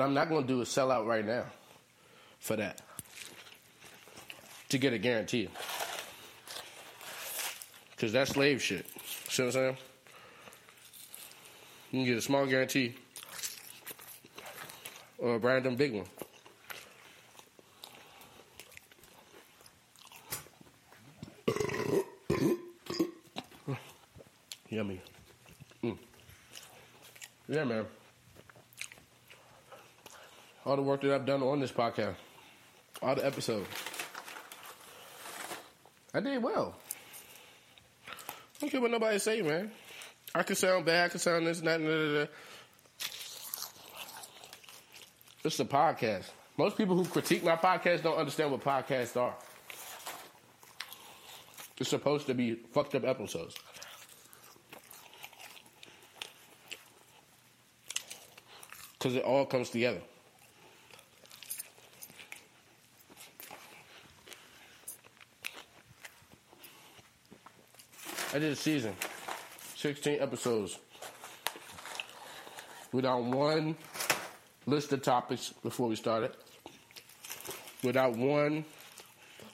What I'm not going to do is sell out right now for that to get a guarantee. Because that's slave shit. See what I'm saying? You can get a small guarantee or a random big one. Yummy. Mm. Yeah, man. All the work that I've done on this podcast, all the episodes, I did well. I don't care what nobody say, man. I could sound bad, I could sound this, that, and that. It's a podcast. Most people who critique my podcast don't understand what podcasts are. It's supposed to be fucked up episodes. Because it all comes together. I did a season, 16 episodes, without one list of topics before we started, without one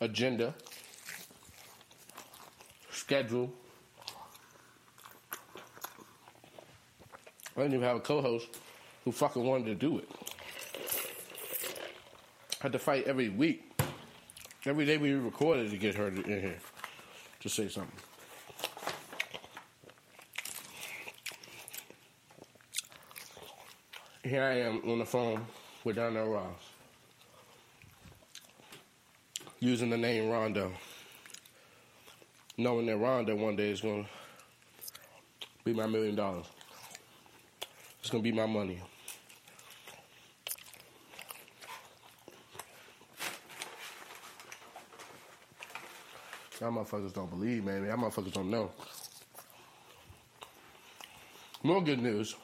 agenda, schedule. I didn't even have a co-host who fucking wanted to do it. I had to fight every week. Every day we recorded to get her in here to say something. Here I am on the phone with Donnell Ross. Using the name Rondo. Knowing that Rondo one day is going to be my million dollars. It's going to be my money. Y'all motherfuckers don't believe, man. Y'all motherfuckers don't know. More good news.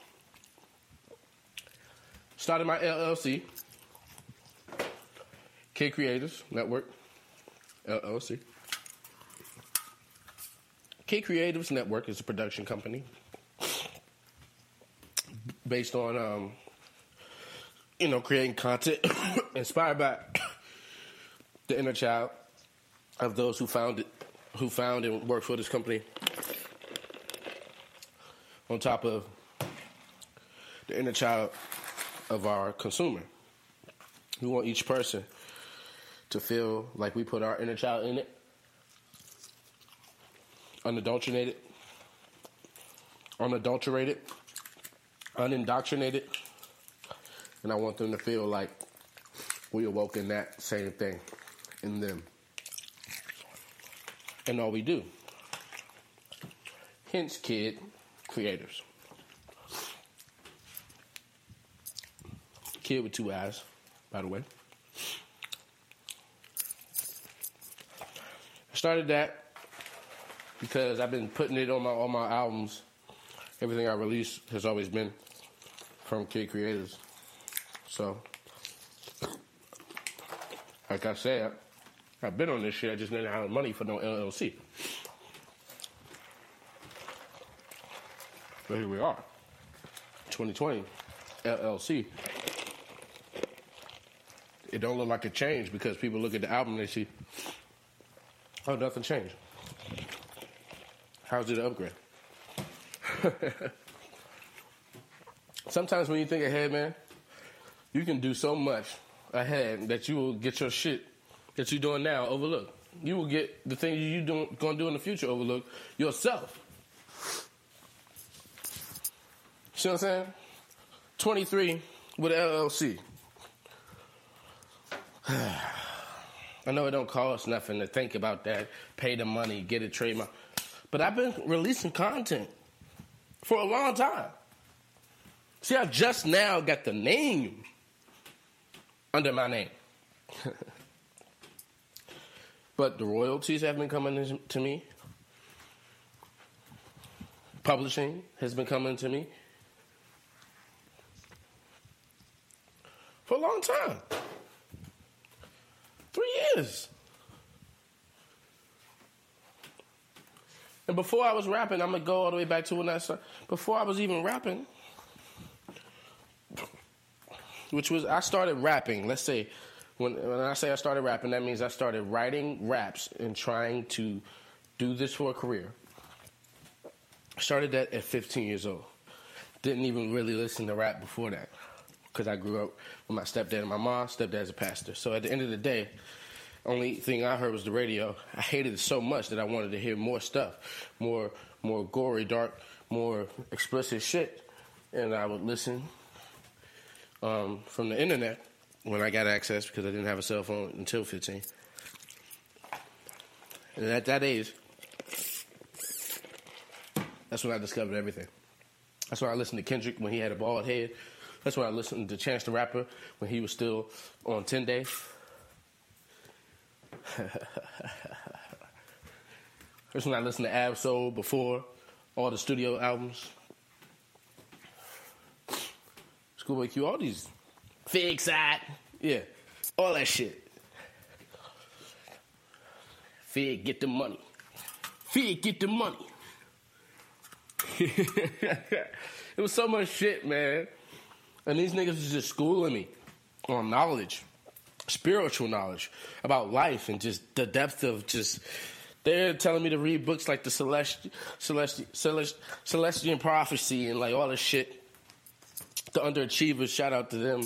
Started my LLC, K Creators Network, LLC. K Creatives Network is a production company based on, um, you know, creating content inspired by the inner child of those who found it, who found and worked for this company. On top of the inner child of our consumer. We want each person to feel like we put our inner child in it, unadulterated, unadulterated, unindoctrinated, and I want them to feel like we awoke in that same thing in them. And all we do. Hence, kid creators. Kid with two eyes, by the way. I started that because I've been putting it on my all my albums. Everything I release has always been from Kiid Creators. So, like I said, I've been on this shit. I just didn't have money for no LLC. But here we are, 2020 LLC. It don't look like it changed because people look at the album and they see, oh, nothing changed. How's it an upgrade? Sometimes when you think ahead, man, you can do so much ahead that you will get your shit that you're doing now overlooked. You will get the thing you doing gonna do in the future overlooked yourself. See what I'm saying? 23 with LLC. I know it don't cost nothing to think about that, pay the money, get a trademark. But I've been releasing content for a long time. See, I just now got the name under my name. but the royalties have been coming to me. Publishing has been coming to me for a long time. Three years. And before I was rapping, I'm gonna go all the way back to when I started. Before I was even rapping, which was I started rapping. Let's say when when I say I started rapping, that means I started writing raps and trying to do this for a career. Started that at 15 years old. Didn't even really listen to rap before that because I grew up with my stepdad and my mom. Stepdad's a pastor. So at the end of the day, only thing I heard was the radio. I hated it so much that I wanted to hear more stuff, more more gory, dark, more explicit shit, and I would listen um, from the internet when I got access because I didn't have a cell phone until 15. And at that age, that's when I discovered everything. That's when I listened to Kendrick when he had a bald head. That's when I listened to Chance the Rapper when he was still on 10 days. That's when I listened to Ab-Soul before all the studio albums. Schoolboy Q, all these Fig Side, yeah, all that shit. Fig, get the money. Fig, get the money. it was so much shit, man. And these niggas was just schooling me on knowledge, spiritual knowledge about life and just the depth of just. They're telling me to read books like the Celesti- Celesti- Celest- Celestine Prophecy and like all this shit. The underachievers, shout out to them.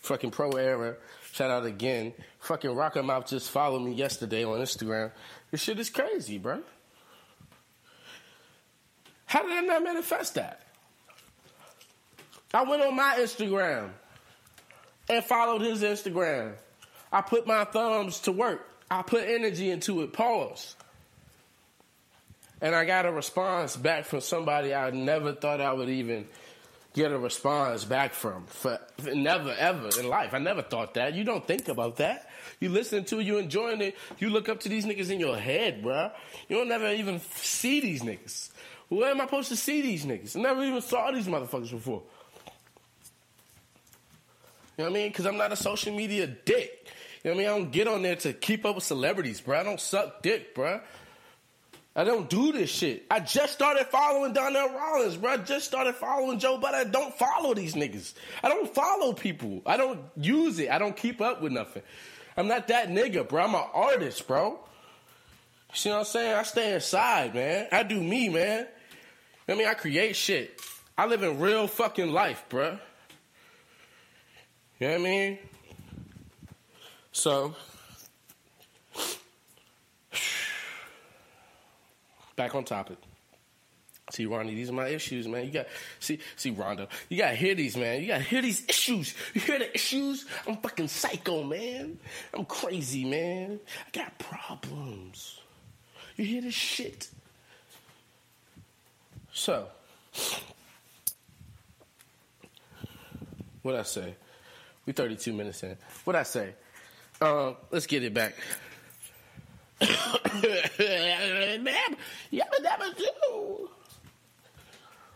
Fucking pro era, shout out again. Fucking Rokamouth just followed me yesterday on Instagram. This shit is crazy, bro. How did I not manifest that? I went on my Instagram and followed his Instagram. I put my thumbs to work. I put energy into it. Pause. And I got a response back from somebody I never thought I would even get a response back from. For, for never ever in life. I never thought that. You don't think about that. You listen to it, you enjoying it. You look up to these niggas in your head, bruh. You don't never even see these niggas. Where am I supposed to see these niggas? I never even saw these motherfuckers before. You know what I mean? Because I'm not a social media dick. You know what I mean? I don't get on there to keep up with celebrities, bro. I don't suck dick, bro. I don't do this shit. I just started following Donnell Rollins, bro. I just started following Joe But I don't follow these niggas. I don't follow people. I don't use it. I don't keep up with nothing. I'm not that nigga, bro. I'm an artist, bro. You see what I'm saying? I stay inside, man. I do me, man. I mean, I create shit. I live in real fucking life, bro. You know what I mean? So, back on topic. See, Ronnie, these are my issues, man. You got see, see, Rondo, you gotta hear these, man. You gotta hear these issues. You hear the issues? I'm fucking psycho, man. I'm crazy, man. I got problems. You hear this shit? So, what I say? We 32 minutes in. What I say? Uh, let's get it back.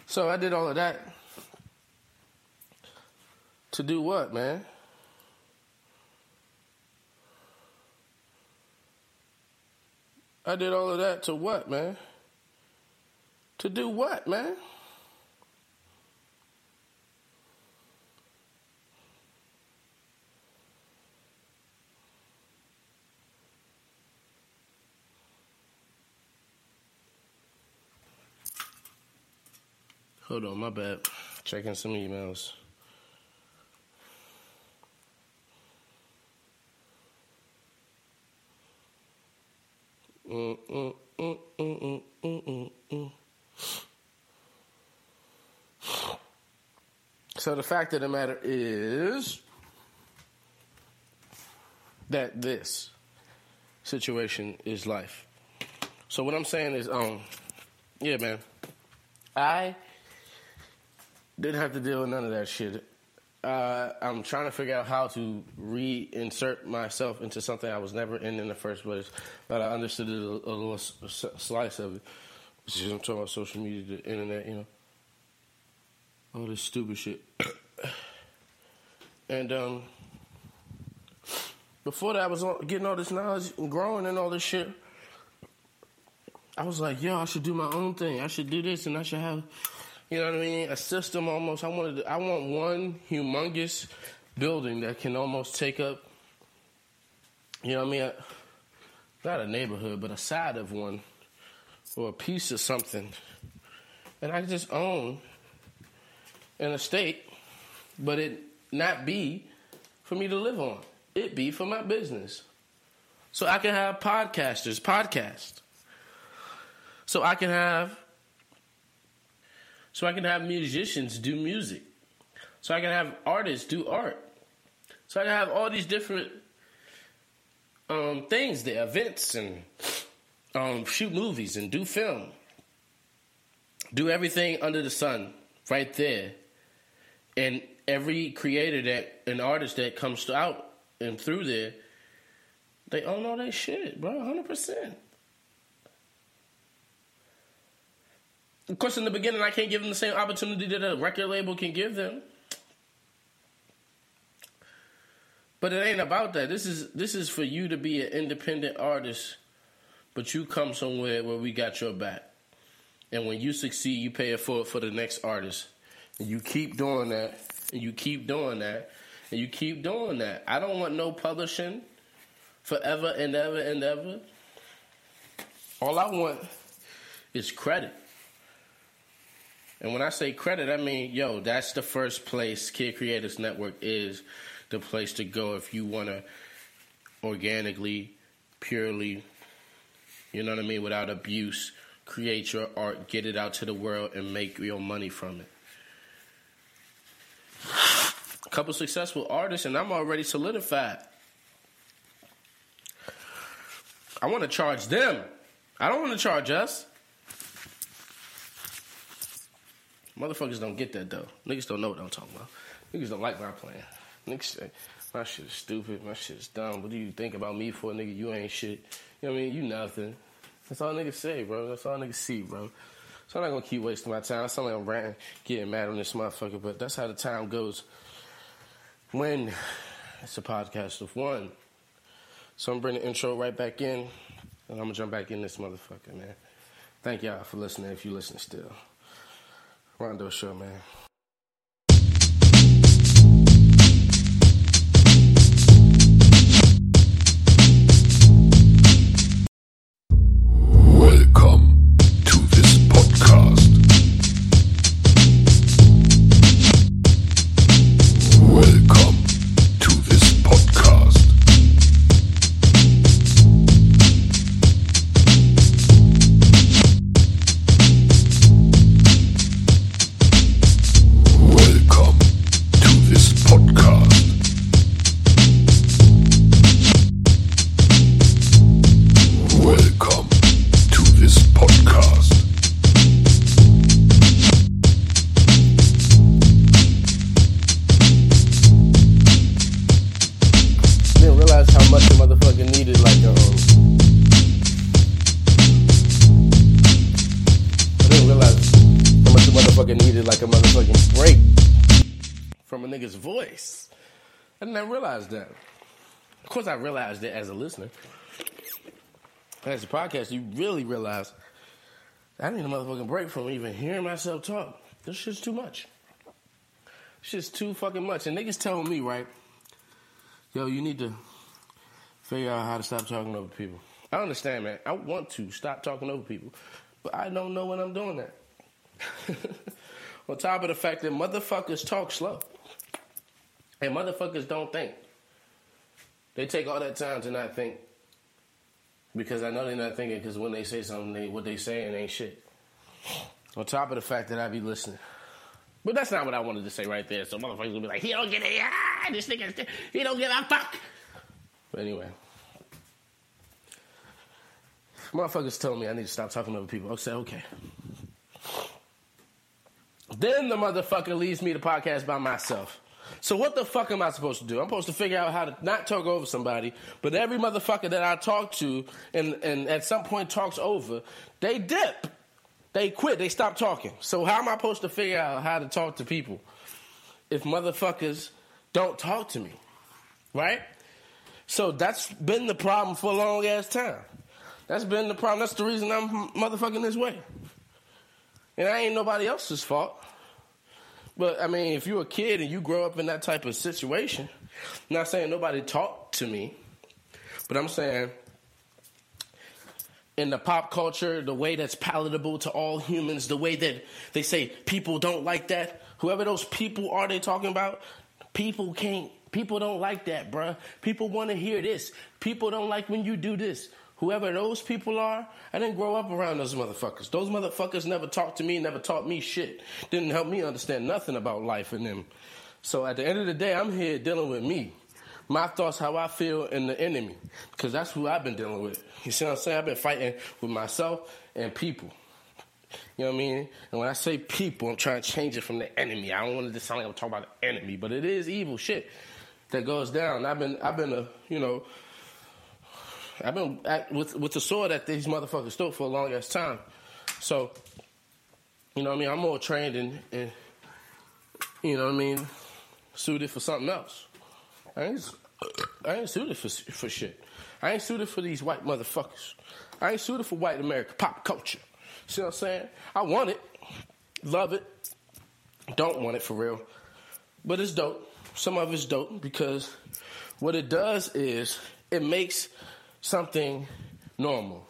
so I did all of that. To do what, man? I did all of that to what, man? To do what, man? Hold on, my bad. Checking some emails. Mm, mm, mm. So the fact of the matter is that this situation is life. So what I'm saying is, um, yeah, man, I didn't have to deal with none of that shit. Uh, I'm trying to figure out how to reinsert myself into something I was never in in the first place, but I understood a, a little s- slice of it. Is I'm talking about social media, the internet, you know, all this stupid shit. and um, before that, I was getting all this knowledge and growing and all this shit. I was like, yo, I should do my own thing. I should do this, and I should have, you know what I mean, a system almost. I wanted, to, I want one humongous building that can almost take up, you know what I mean? Not a neighborhood, but a side of one or a piece of something. And I just own an estate, but it not be for me to live on. It be for my business. So I can have podcasters podcast. So I can have so I can have musicians do music. So I can have artists do art. So I can have all these different um, things there, events and um, shoot movies and do film. Do everything under the sun right there. And every creator that, an artist that comes out and through there, they own all that shit, bro, 100%. Of course, in the beginning, I can't give them the same opportunity that a record label can give them. But it ain't about that. This is this is for you to be an independent artist, but you come somewhere where we got your back. And when you succeed, you pay it forward for the next artist. And you keep doing that, and you keep doing that, and you keep doing that. I don't want no publishing forever and ever and ever. All I want is credit. And when I say credit, I mean, yo, that's the first place Kiid Creators Network is the place to go if you want to organically, purely, you know what I mean, without abuse, create your art, get it out to the world, and make real money from it. A couple successful artists, and I'm already solidified. I want to charge them. I don't want to charge us. Motherfuckers don't get that though. Niggas don't know what I'm talking about. Niggas don't like my plan. Niggas say, my shit is stupid, my shit is dumb. What do you think about me for, nigga? You ain't shit. You know what I mean? You nothing. That's all niggas say, bro. That's all niggas see, bro. So I'm not gonna keep wasting my time. I sound like I'm ranting, getting mad on this motherfucker, but that's how the time goes when it's a podcast of one. So I'm bringing the intro right back in, and I'm gonna jump back in this motherfucker, man. Thank y'all for listening if you listen still. Rondo Show, man. Nigga's voice. I didn't realize that. Of course I realized it as a listener. As a podcast, you really realize I need a motherfucking break from even hearing myself talk. This shit's too much. Shit's too fucking much. And niggas telling me, right? yo, you need to figure out how to stop talking over people. I understand, man. I want to stop talking over people, but I don't know when I'm doing that. On top of the fact that motherfuckers talk slow, and motherfuckers don't think. They take all that time to not think because I know they're not thinking. Because when they say something, they, what they saying ain't shit. On top of the fact that I be listening. But that's not what I wanted to say right there. So motherfuckers will be like, he don't get it. Ah, this nigga, he don't give a fuck. But anyway. Motherfuckers told me I need to stop talking to other people. I said, okay. Then the motherfucker leaves me the podcast by myself. So what the fuck am I supposed to do? I'm supposed to figure out how to not talk over somebody, but every motherfucker that I talk to and, and at some point talks over, they dip. They quit. They stop talking. So how am I supposed to figure out how to talk to people if motherfuckers don't talk to me? Right? So that's been the problem for a long ass time. That's been the problem. That's the reason I'm motherfucking this way. And I ain't nobody else's fault. But I mean, if you're a kid and you grow up in that type of situation, I'm not saying nobody talked to me, but I'm saying in the pop culture, the way that's palatable to all humans, the way that they say people don't like that, whoever those people are they talking about, people can't, people don't like that, bruh. People want to hear this. People don't like when you do this. Whoever those people are, I didn't grow up around those motherfuckers. Those motherfuckers never talked to me, never taught me shit. Didn't help me understand nothing about life and them. So at the end of the day, I'm here dealing with me. My thoughts, how I feel, and the enemy. Because that's who I've been dealing with. You see what I'm saying? I've been fighting with myself and people. You know what I mean? And when I say people, I'm trying to change it from the enemy. I don't want it to sound like I'm talking about the enemy, but it is evil shit that goes down. I've been, I've been a, you know, I've been at, with with the sword that these motherfuckers stole for a long ass time. So, you know what I mean? I'm more trained and, and you know what I mean, suited for something else. I ain't, I ain't suited for for shit. I ain't suited for these white motherfuckers. I ain't suited for white America pop culture. See what I'm saying? I want it, love it, don't want it for real, but it's dope. Some of it's dope because what it does is it makes something normal.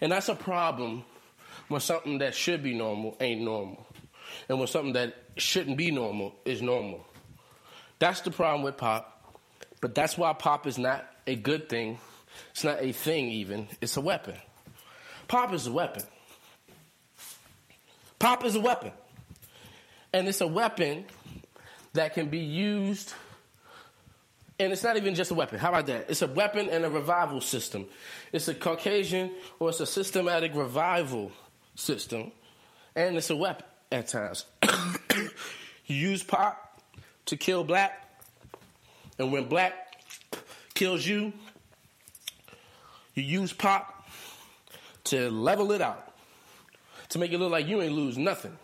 And that's a problem when something that should be normal ain't normal. And when something that shouldn't be normal is normal. That's the problem with pop. But that's why pop is not a good thing. It's not a thing, even. It's a weapon. Pop is a weapon. Pop is a weapon. And it's a weapon that can be used and it's not even just a weapon. How about that? It's a weapon and a revival system. It's a Caucasian or it's a systematic revival system, and it's a weapon at times. you use pop to kill black, and when black kills you, you use pop to level it out, to make it look like you ain't lose nothing,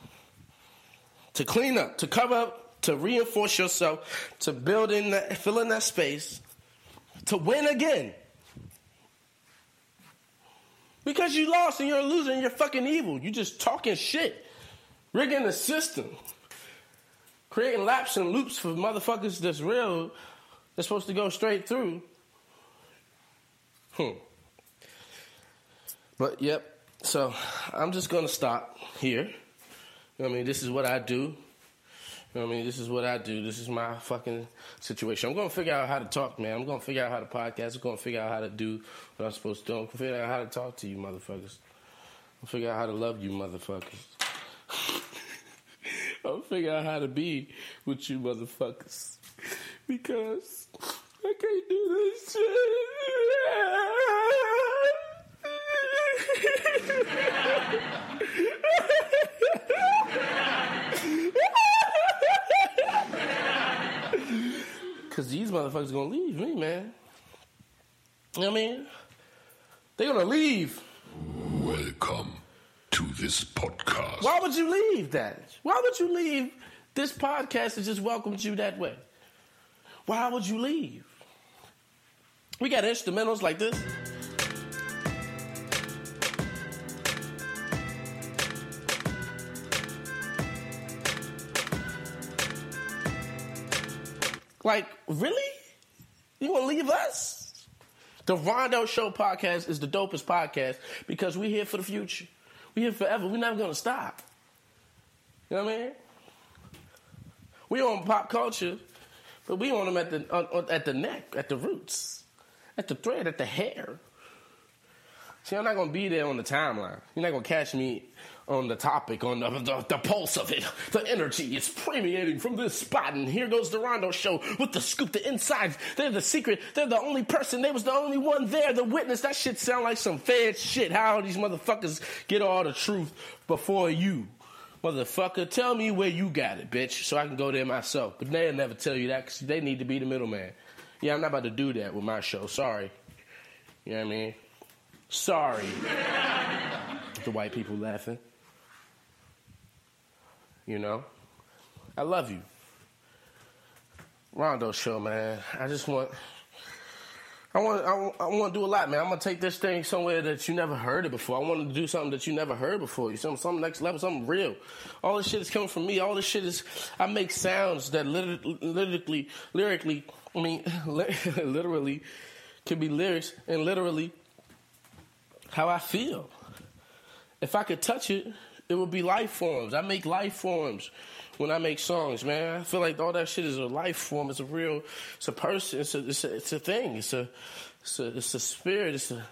to clean up, to cover up to reinforce yourself, to build in that, fill in that space, to win again. Because you lost and you're a loser and you're fucking evil. You just talking shit, rigging the system, creating laps and loops for motherfuckers that's real, that's supposed to go straight through. Hmm. But yep. So I'm just gonna stop here. I mean? This is what I do. You know what I mean? This is what I do. This is my fucking situation. I'm gonna figure out how to talk, man. I'm gonna figure out how to podcast. I'm gonna figure out how to do what I'm supposed to do. I'm gonna figure out how to talk to you motherfuckers. I'm gonna figure out how to love you motherfuckers. I'm gonna figure out how to be with you motherfuckers. Because I can't do this shit. Cause these motherfuckers gonna leave me, man. You know what I mean? They gonna leave. Welcome to this podcast. Why would you leave that? Why would you leave this podcast that just welcomed you that way? Why would you leave? We got instrumentals like this. Like, really? You gonna leave us? The Rondo Show podcast is the dopest podcast because we're here for the future. We're here forever. We're never gonna stop. You know what I mean? We on pop culture, but we on them at the on, at the neck, at the roots, at the thread, at the hair. See, I'm not gonna be there on the timeline. You're not gonna catch me on the topic, on the, the, the, pulse of it. The energy is permeating from this spot, and here goes the Rondo show with the scoop, the insides. They're the secret. They're the only person. They was the only one there, the witness. That shit sound like some fed shit. How these motherfuckers get all the truth before you? Motherfucker, tell me where you got it, bitch, so I can go there myself. But they'll never tell you that because they need to be the middleman. Yeah, I'm not about to do that with my show. Sorry. You know what I mean? Sorry. the white people laughing. You know? I love you. Rondo show, man. I just want I want, I want, I want to do a lot, man. I'm gonna take this thing somewhere that you never heard it before. I want to do something that you never heard before. You something, something next level, something real. All this shit is coming from me. All this shit is. I make sounds that literally, lyrically, lyrically. I mean, literally, can be lyrics and literally how I feel. If I could touch it, it would be life forms. I make life forms when I make songs, man. I feel like all that shit is a life form. It's a real, it's a person. It's a, it's a, it's a thing. It's a, it's a, it's a spirit. It's a,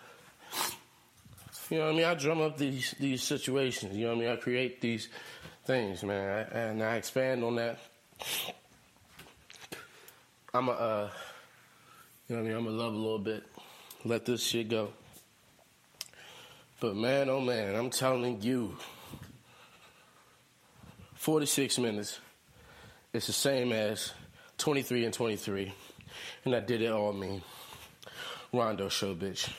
you know what I mean? I drum up these these situations. You know what I mean? I create these things, man, and I expand on that. I'm a, uh, you know what I mean? I'm gonna love a little bit. Let this shit go. But man, oh man, I'm telling you. 46 minutes. It's the same as 23 and 23. And I did it all me. Rondo show, bitch.